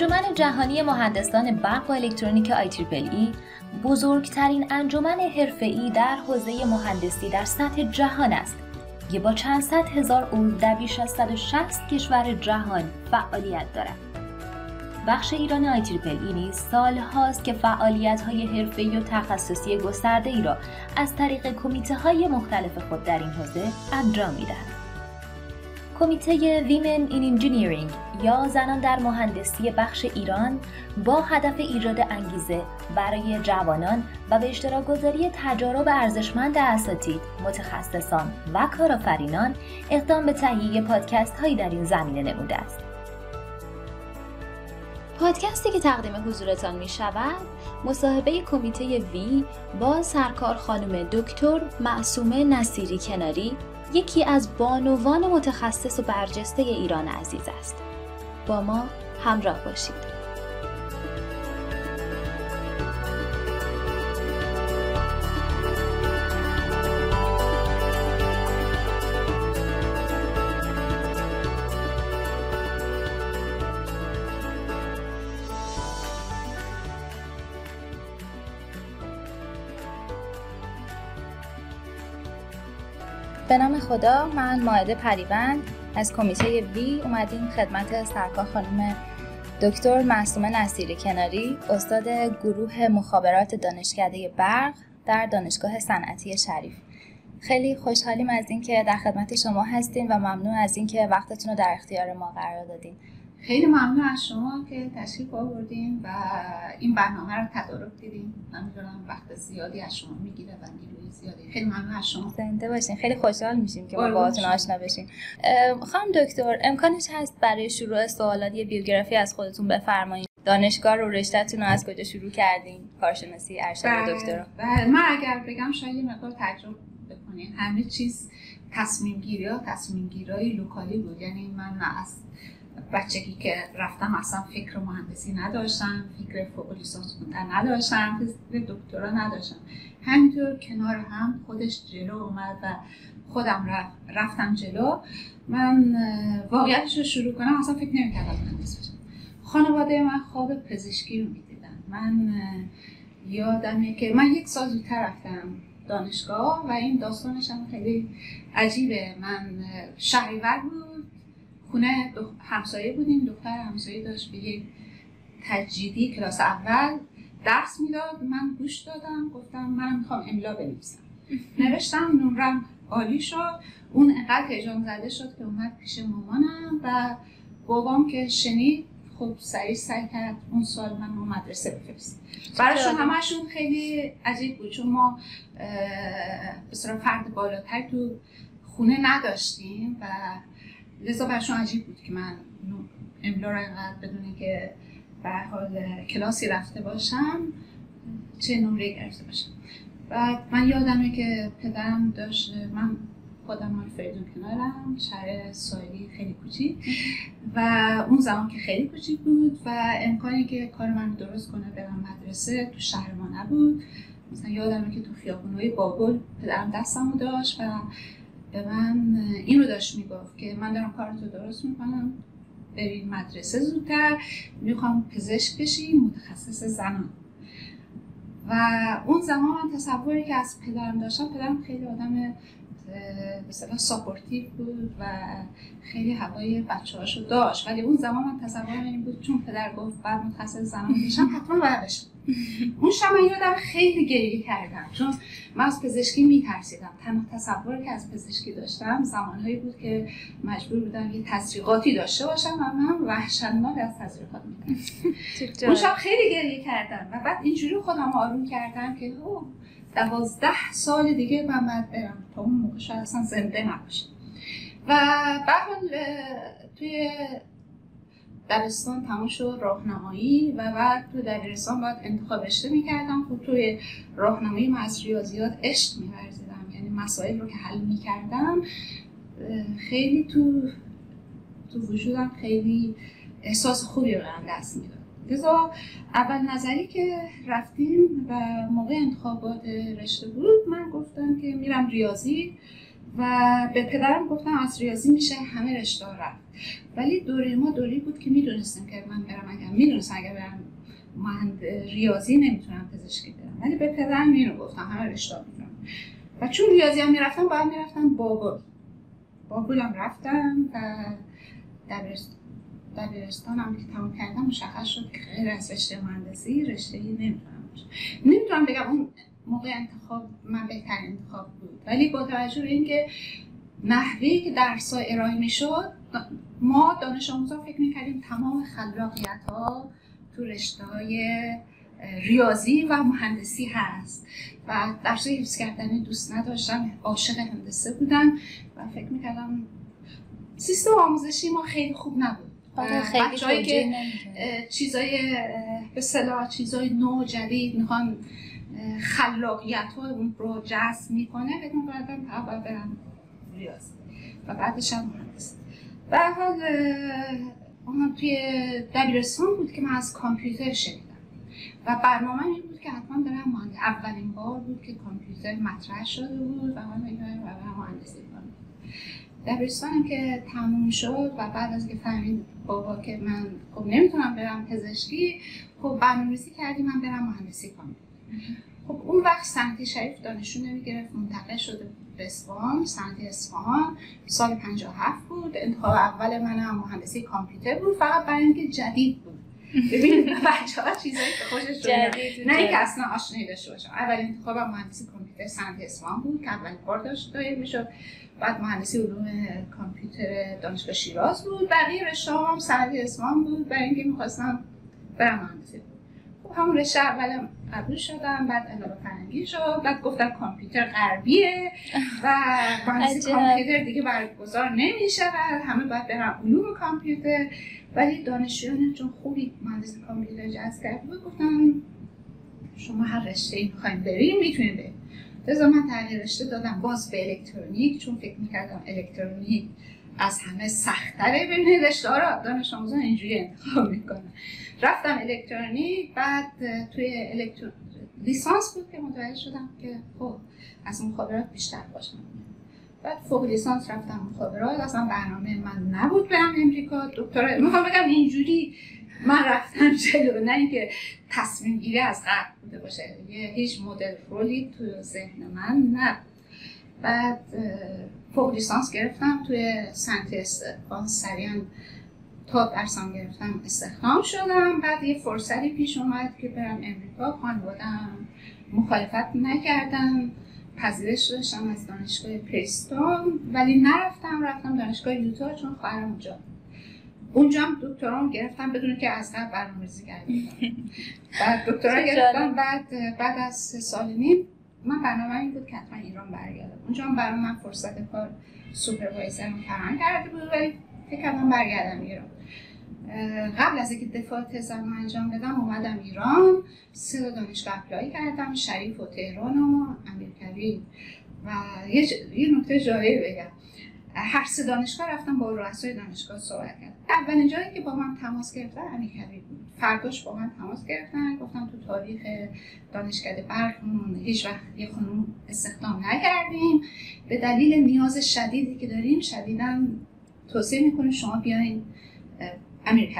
انجمن جهانی مهندسان برق و الکترونیک ای بزرگترین انجمن حرفه‌ای در حوزه مهندسی در سطح جهان است که با چند صد هزار عضو در بیش از 160 کشور جهان فعالیت دارد. بخش ایران آی ای نیز سال هاست که فعالیت های حرفه‌ای و تخصصی گسترده ای را از طریق کمیته های مختلف خود در این حوزه انجام می‌دهد. کمیته ویمن این انجینیرینگ یا زنان در مهندسی بخش ایران با هدف ایجاد انگیزه برای جوانان و به اشتراک گذاری تجارب ارزشمند اساتید، متخصصان و کارآفرینان اقدام به تهیه پادکست هایی در این زمینه نموده است. پادکستی که تقدیم حضورتان می شود مصاحبه کمیته وی با سرکار خانم دکتر معصومه نصیری کناری یکی از بانوان متخصص و برجسته ایران عزیز است. با ما همراه باشید. خدا من ماعده پریبند از کمیته وی اومدیم خدمت سرکار خانم دکتر معصومه نصیری کناری استاد گروه مخابرات دانشکده برق در دانشگاه صنعتی شریف. خیلی خوشحالیم از اینکه در خدمت شما هستیم و ممنون از اینکه وقتتون رو در اختیار ما قرار دادین. خیلی ممنون از شما که تشریف آوردین و این برنامه رو تدارک دیدین. من می‌دونم وقت زیادی از شما می‌گیره و نیروی زیادی. خیلی ممنون از شما. زنده باشین. خیلی خوشحال میشیم که ما باهاتون آشنا بشیم. خانم دکتر امکانش هست برای شروع سوالات یه بیوگرافی از خودتون بفرمایید دانشگاه رو رشتهتون رو از کجا شروع کردین؟ کارشناسی ارشد بله، دکتر بله. من اگر بگم شاید یه مقدار تجربه بکنین. همه چیز تصمیم گیری ها تصمیم گیری لوکالی بود. یعنی من از بچگی که رفتم اصلا فکر مهندسی نداشتم فکر فوق لیسانس خوندن نداشتم فکر دکترا نداشتم. همینطور کنار هم خودش جلو اومد و خودم رفتم جلو. من واقعیتش رو شروع کنم اصلا فکر نمی‌کردم مهندس بشم. خانواده من خواب پزشکی رو می‌دیدن. من یادمه که من یک سال زودتر رفتم دانشگاه و این داستانش هم خیلی عجیبه. من شهریور بود خونه همسایه بودیم دختر همسایه داشت به یک تجدیدی کلاس اول درس می‌داد من گوش دادم گفتم من می‌خوام املا بنویسم. نوشتم نمرم عالی شد. اون انقدر هیجان زده شد که اومد پیش مامانم و بابام که شنید خب سریع سعی کرد اون سال من رو مدرسه بفرست. براشون همشون خیلی عجیب بود چون ما بسیار فرد بالاتر تو خونه نداشتیم و لذا برشون عجیب بود که من املا رو اینقدر بدون که به حال کلاسی رفته باشم چه نمره گرفته باشم. بعد من یادمه که پدرم داشت من خودم مال فریدون کنارم شهر سایلی خیلی کوچیک. و اون زمان که خیلی کوچیک بود و امکانی که کار من درست کنه برم مدرسه تو شهر ما نبود. مثلا یادمه که تو خیابونهای بابل پدرم دستمو داشت و به من این رو داشت می‌گفت که من دارم کارتو درست می‌کنم بریم مدرسه زودتر می‌خوام پزشک بشی متخصص زنان. و اون زمان من تصوری که از پدرم داشتم پدرم خیلی آدم مثلا ساپورتیو بود و خیلی هوای بچه هاشو داشت. ولی اون زمان من تصور این بود چون پدر گفت بعد متخصص زنان بشم حتما باید بشم. اون شب من یادم خیلی گریه کردم چون من از پزشکی میترسیدم. تنها تصوری که از پزشکی داشتم زمانهایی بود که مجبور بودم یه تزریقاتی داشته باشم و من وحشتناک از تزریقات میترسیدم اون شب خیلی گریه کردم و بعد اینجوری خودم آروم کردم که او دوازده سال دیگه من باید برم. تا اون موقع شاید اصلا زنده نباشم. و بعد توی دبستان تمام شد راهنمایی و بعد تو دبیرستان باید انتخاب رشته می‌کردم. خب توی راهنمایی من از ریاضیات عشق میورزیدم. یعنی مسائل رو که حل می‌کردم خیلی تو تو وجودم خیلی احساس خوبی رو دست می‌داد. لذا اول نظری که رفتیم و موقع انتخابات رشته بود من گفتم که میرم ریاضی. و به پدرم گفتم از ریاضی میشه همه رشته رفت. ولی دوره ما دوری بود که می‌دونستم که من برم اگر می‌دونستم اگر برم من ریاضی نمی‌تونم پزشکی برم ولی به پدرم اینو گفتم همه رشته می‌تونم و چون ریاضی هم می‌رفتم باید می‌رفتم بابل بابلم رفتم و دبیرستانم که تمام کردم مشخص شد که غیر از رشته مهندسی رشته ای نمی‌تونم نمی‌تونم بگم اون موقع انتخاب من بهترین انتخاب بود. ولی با توجه به اینکه نحوی که درس ارائه می‌شد ما دانش آموزا فکر می‌کردیم تمام خلاقیت ها تو رشته های ریاضی و مهندسی هست. و درس حفظ کردنی دوست نداشتم عاشق هندسه بودم و فکر می‌کردم سیستم آموزشی ما خیلی خوب نبود. آره، خیلی که چیزای به صلاح چیزای نو جدید می‌خوان خلاقیت های اون رو جذب می‌کنه بدون بعدم اول برم ریاضی و بعدش هم مهندس. به حال توی دبیرستان بود که من از کامپیوتر شنیدم. و برنامه این بود که حتما برم مهندس اولین بار بود که کامپیوتر مطرح شده بود و من برم مهندسی کنم دبیرستانم که تموم شد و بعد از که فهمید بابا که من خب نمی‌تونم برم پزشکی خب برنامه‌ریزی کردیم من برم مهندسی کنم خب اون وقت سنتی شریف دانشجو نمی‌گرفت منتقل شده به اصفهان سنتی اصفهان سال 57 بود. انتخاب اول من هم مهندسی کامپیوتر بود فقط برای اینکه جدید بود. ببینید بچه ها چیزایی که خوشش نه اینکه اصلا آشنایی داشته باشم. اول انتخاب مهندسی کامپیوتر سنتی اصفهان بود که اول بار داشت می‌شد. بعد مهندسی علوم کامپیوتر دانشگاه شیراز بود. بقیه رشته هم سنتی اصفهان بود. برای اینکه می‌خواستم برم مهندسی. همون رشته اولم قبول شدم بعد علاقه فرنگی شد بعد گفتم کامپیوتر غربیه و مهندسی کامپیوتر دیگه برگزار نمیشه همه باید برن علوم کامپیوتر. ولی دانشجویان چون خوبی مهندسی کامپیوتر جذب کرد بود گفتم شما هر رشته ای می‌خوایم بریم می‌تونیم بریم لذا من تغییر رشته دادم باز به الکترونیک چون فکر می‌کردم الکترونیک از همه سختره ببینید رشته را دانش آموزان اینجوری انتخاب می‌کنن. رفتم الکترونیک بعد توی الکترون لیسانس بود که متوجه شدم که خب از مخابرات بیشتر باشم. بعد فوق لیسانس رفتم مخابرات اصلا برنامه من نبود برم امریکا. دکترا می‌خوام بگم اینجوری من رفتم جلو. نه اینکه تصمیم گیری از قبل بوده باشه. یه هیچ مدل رولی تو ذهن من نه بعد فوق لیسانس گرفتم توی سنت استقبال سریعا تا درسام گرفتم استخدام شدم. بعد یه فرصتی پیش اومد که برم امریکا خانوادم مخالفت نکردم پذیرش داشتم از دانشگاه پریستون ولی نرفتم رفتم دانشگاه یوتا چون خواهرم اونجا. اونجا هم دکترام گرفتم بدون که از قبل برنامه‌ریزی کردم. بعد دکترا گرفتم بعد بعد از سه سال نیم من برنامه این بود که حتما ایران برگردم. اونجا هم برای من فرصت کار supervisor فراهم کرده بود ولی فکر کردم برگردم ایران. قبل از اینکه دفاع تزم انجام بدم اومدم ایران. سه دانشگاه apply کردم شریف و تهران و امیرکبیر و یه, یه نکته جالب بگم. هر سه دانشگاه رفتم با رؤسای دانشگاه صحبت کردم. اولین جایی که با من تماس گرفتن امیرکبیر بود. فرداش با من تماس گرفتن. گفتم تو تاریخ دانشکده برق هیچ وقت یه خانوم استخدام نکردیم. به دلیل نیاز شدیدی که داریم شدیدا توصیه می‌کنه شما بیاین امیر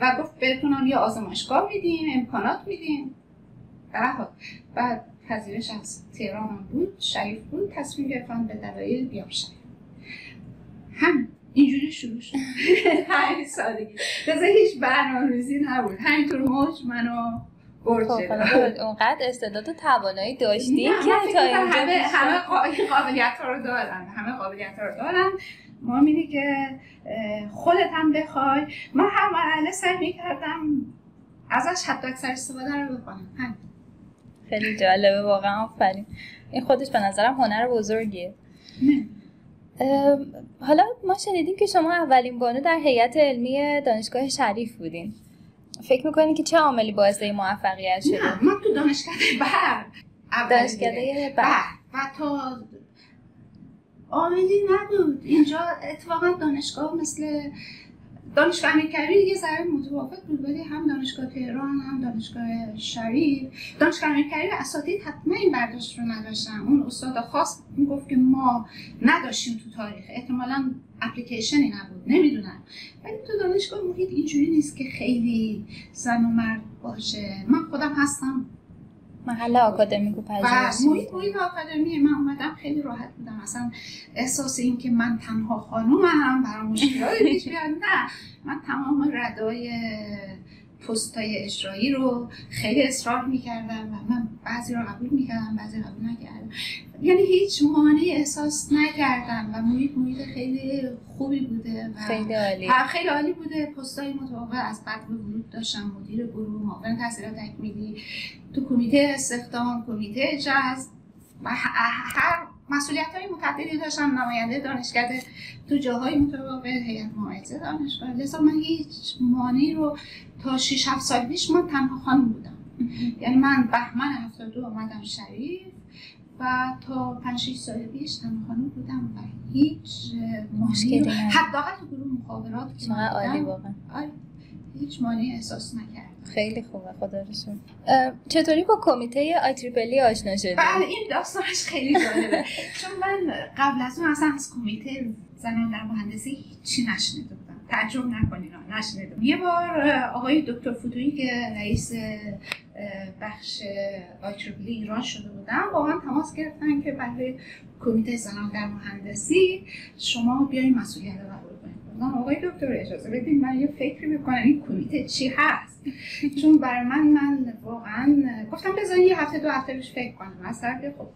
و گفت بهتون یه آزمایشگاه میدیم امکانات میدیم. بعد بعد پذیرش از تهران بود شریف بود تصمیم گرفتن به دلایل بیام شریف هم اینجوری شروع شد. همین سادگی لذا هیچ برنامه ریزی نبود همینطور موج منو برد خب، اونقدر استعداد و توانایی داشتی که تا همه همه قابلیت ها رو دارن. همه قابلیت ها رو دارن. مهمینه که خودت هم بخوای. من هر مرحله سعی می‌کردم ازش حتی اکثر استفاده رو بکنم. خیلی جالبه واقعا آفرین. این خودش به نظرم هنر بزرگیه. حالا ما شنیدیم که شما اولین بانو در هیئت علمی دانشگاه شریف بودین. فکر می‌کنید که چه عاملی باعث این موفقیت شده؟ من تو دانشگاه برق دانشگاه برق و تا عاملی نبود. اینجا اتفاقا دانشگاه مثل دانشگاه امیرکبیر یه ذره متفاوت بود ولی هم دانشگاه تهران هم دانشگاه شریف. دانشگاه امیرکبیر اساتید حتما این برداشت رو نداشتن. اون استاد خاص گفت که ما نداشتیم تو تاریخ. احتمالا اپلیکیشنی نبود. نمی‌دونم. ولی تو دانشگاه محیط اینجوری نیست که خیلی زن و مرد باشه. من خودم هستم. محل آکادمیک و محیط محیط آکادمی من اومدم خیلی راحت بودم. اصلا احساس این که من تنها خانومم برای مشکلاتی پیش بیاد نه من تمام ردای پستای اجرایی رو خیلی اصرار می‌کردم و من بعضی رو قبول می‌کردم بعضی رو قبول نکردم. یعنی هیچ مانعی احساس نکردم و محیط محیط خیلی خوبی بوده و خیلی عالی. خیلی عالی بوده. پستای متوقع از بعد به ورود داشتم مدیر گروه معاون تحصیلات تکمیلی تو کمیته استخدام کمیته جذب و هر مسئولیت های متعددی داشتم نماینده دانشکده تو جاهای متفاوت هیئت موعظه دانشگاه. لذا من هیچ مانی رو تا 6 7 سال پیش من تنها خانم بودم. یعنی من بهمن 72 اومدم شریف و تا 5 6 سال پیش تنها خانم بودم و هیچ مشکلی حداقل تو گروه مخابرات که عالی واقعا. آره. هیچ مانی احساس نکردم. خیلی خوبه خدا رسون چطوری با کمیته آی تریپلی آشنا شدی؟ بله این داستانش خیلی جالبه. چون من قبل از اون اصلا از کمیته زنان در مهندسی هیچی نشنیده بودم. تعجب نکنین نشنیدم. یه بار آقای دکتر فوتویی که رئیس بخش آی تریپلی ایران شده بودم با من تماس گرفتن که برای کمیته زنان در مهندسی شما بیاین مسئولیت رو کنید آقای دکتر اجازه بدین من یه فکری می‌کنم. این کمیته چی هست؟ چون بر من من واقعا گفتم بذارین یه هفته دو هفته روش فکر کنم. مثلا خب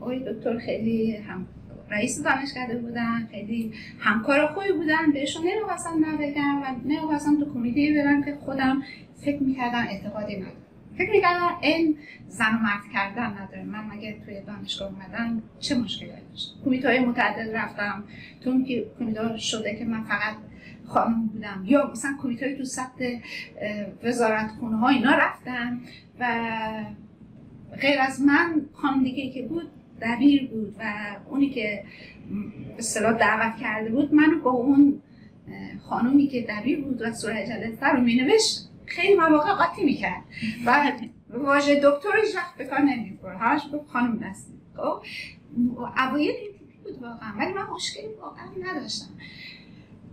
آقای دکتر خیلی هم رئیس دانشکده بودن خیلی همکار خوبی بودن بهشون نمی‌خواستم نبگم و نمی‌خواستم تو کمیته برم که خودم فکر می‌کردم اعتقادی ندارم. فکر می‌کردم این زن و مرد کردن نداره. من مگه توی دانشگاه اومدم؟ چه مشکلی داشت؟ کمیته های متعدد رفتم. تو اون کمیته شده که من فقط خانم بودم. یا مثلا کمیته تو سطح وزارت خونه ها اینا رفتم و غیر از من خانم دیگه که بود دبیر بود و اونی که به دعوت کرده بود منو با اون خانومی که دبیر بود و سوره جلسه رو می نوشت خیلی مواقع قاطی می‌کرد. و واژه دکترش وقت بکار نمی‌برد. همش گفت خانم نستی خب اوایل بود واقعا. ولی من مشکلی واقعا نداشتم.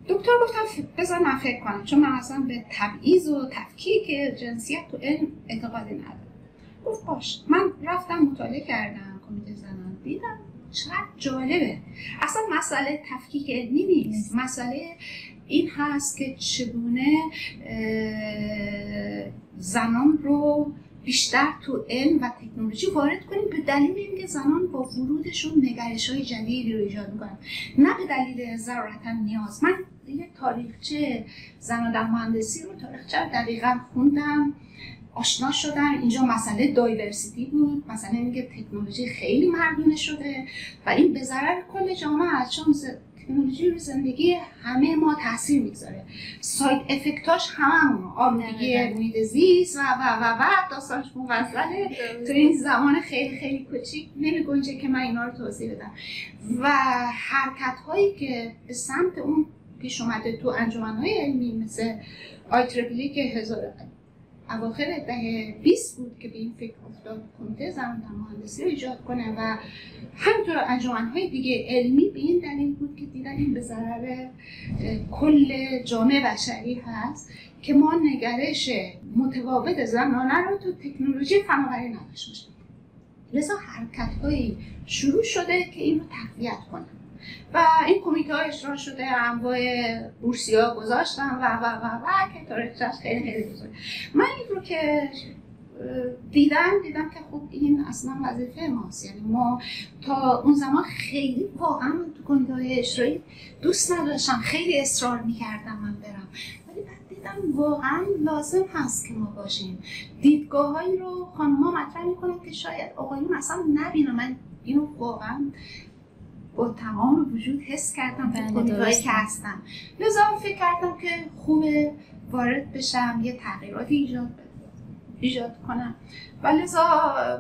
دکتر گفتم بذار من فکر کنم چون من اصلا به تبعیض و تفکیک جنسیت تو علم اعتقادی ندارم. گفت باش. من رفتم مطالعه کردم کمیته زنان. دیدم چقدر جالبه. اصلا مسئله تفکیک علمی نیست. مسئله این هست که چگونه زنان رو بیشتر تو علم و تکنولوژی وارد کنیم. به دلیل اینکه زنان با ورودشون نگرش های جدیدی رو ایجاد می‌کنن. نه به دلیل ضرورتا نیاز. من یه تاریخچه زنان در مهندسی رو تاریخچه دقیقا خوندم. آشنا شدم اینجا مسئله دایورسیتی بود. مثلا اینکه تکنولوژی خیلی مردونه شده. و این به ضرر کل جامعه. است چون تکنولوژی رو زندگی همه ما تاثیر می‌گذاره. سایت افکتاش همون آلودگی محیط زیست و و و و داستانش مفصله. تو این زمان خیلی خیلی کوچیک نمی که من اینا رو توضیح بدم. و حرکت هایی که به سمت اون پیش اومده تو های علمی مثل آی که هزار اواخر دهه 20 بود که به این فکر افتاد. کمیته زمان در مهندسی رو ایجاد کنه و همینطور های دیگه علمی به این دلیل بود که دیدن این به ضرر کل جامعه بشری هست که ما نگرش متفاوت زنانه رو تو تکنولوژی فناوری نداشته باشیم لذا حرکت هایی شروع شده که این رو تقویت کنن و این کمیته ها اشرار شده انواع بورسی ها گذاشتن و و و و که تاریخش خیلی خیلی بزرگ. من این رو که دیدم دیدم که خب این اصلا وظیفه ماست. یعنی ما تا اون زمان خیلی واقعا تو کمیته های اشرایی دوست نداشتم. خیلی اصرار می‌کردم من برم. ولی بعد دیدم واقعا لازم هست که ما باشیم. دیدگاه هایی رو خانم مطرح می‌کنن که شاید آقایون اصلا نبینم من اینو واقعا با تمام وجود حس کردم بله که هستم. لذا فکر کردم که خوبه وارد بشم یه تغییراتی ایجاد ایجاد کنم. و لذا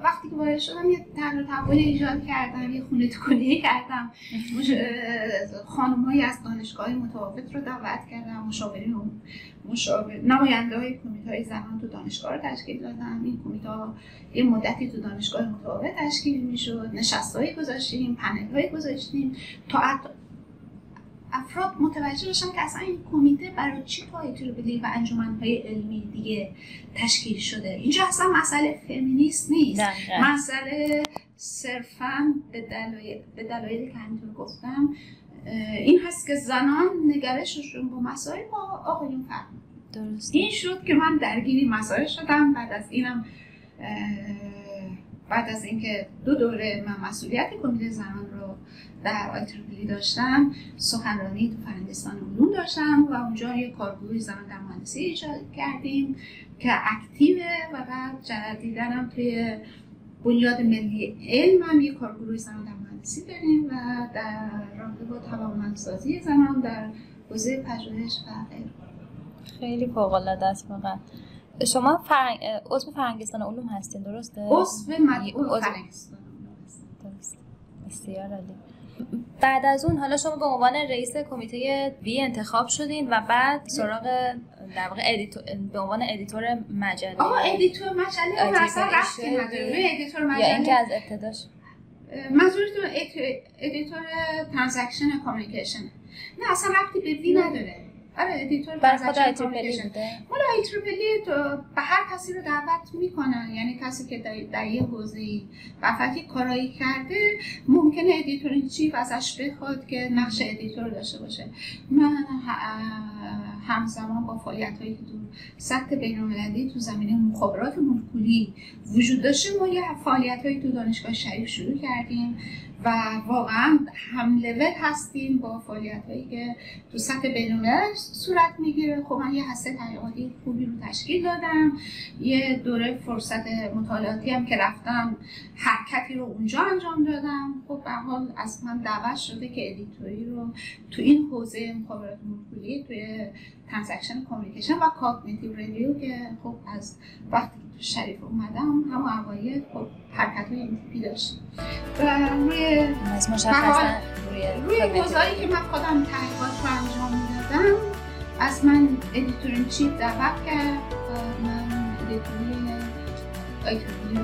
وقتی که وارد شدم یه تغییر تحول ایجاد کردم یه خونه کنی کردم. خانمهایی از دانشگاه متفاوت رو دعوت کردم. مشاورین و مشاور نماینده های کمیته های زنان تو دانشگاه رو تشکیل دادم. این کمیته یه مدتی تو دانشگاه متفاوت تشکیل می‌شد. نشستهایی گذاشتیم پنل هایی گذاشتیم. تا افراد متوجه بشن که اصلا این کمیته برای چی پای بلی و انجمنهای علمی دیگه تشکیل شده. اینجا اصلا مسئله فمینیست نیست. مسئله صرفا به دلایل به دلایلی که همینطور گفتم این هست که زنان نگرششون با مسائل با آقایون فرق درست این شد که من درگیری مسائل شدم. بعد از اینم بعد از اینکه دو دوره من مسئولیت کمیته زنان رو در آیتربلی داشتم سخنرانی تو فرهنگستان علوم داشتم و اونجا یه کارگروه زنان در مهندسی ایجاد کردیم که اکتیوه و بعد جدیدنم توی بنیاد ملی علم هم یه کارگروه زنان در مهندسی داریم و در رابطه با توانمندسازی زنان در حوزه پژوهش و غیره. خیلی فوق العاده است واقعا. شما فرنگ... عضو فرهنگستان علوم هستین درسته؟ عضو مدعو فرهنگستان درست بسیار عالی بعد از اون حالا شما به عنوان رئیس کمیته WIE انتخاب شدین و بعد سراغ در واقع editor به عنوان editor مجله. آقا editor مجله اصلا ربطی نداره. editor مجله یا اینکه از ابتداش منظورتون editor transaction communication نه اصلا ربطی به WIE نداره. آره ادیتور بر خود آیتریپلی بوده؟ مال IEEE به هر کسی رو دعوت می‌کنن یعنی کسی که در, یه حوزه ای کارایی کرده ممکنه editor chief ازش بخواد که نقش editor داشته باشه. من همزمان با فعالیت هایی که تو سطح بین تو زمینه مخابرات مولکولی وجود داشته ما یه فعالیت هایی تو دانشگاه شریف شروع کردیم. و واقعا هم لول هستیم با فعالیت هایی که تو سطح بینالملل صورت می‌گیره. خب من یه هسته تحقیقاتی خوبی رو تشکیل دادم. یه دوره فرصت مطالعاتی هم که رفتم حرکتی رو اونجا انجام دادم. خب به حال از من دعوت شده که editor ی رو تو این حوزه مخابرات مولکولی توی transaction communication و cognitive radio که خب از وقتی شریف اومدم همون اوایل خب حرکت های این داشت. و روی روی روی که من خودم تحقیقات رو انجام می‌دادم از من ادیتورین چیپ دعوت کرد و من ادیتوری آیتوری رو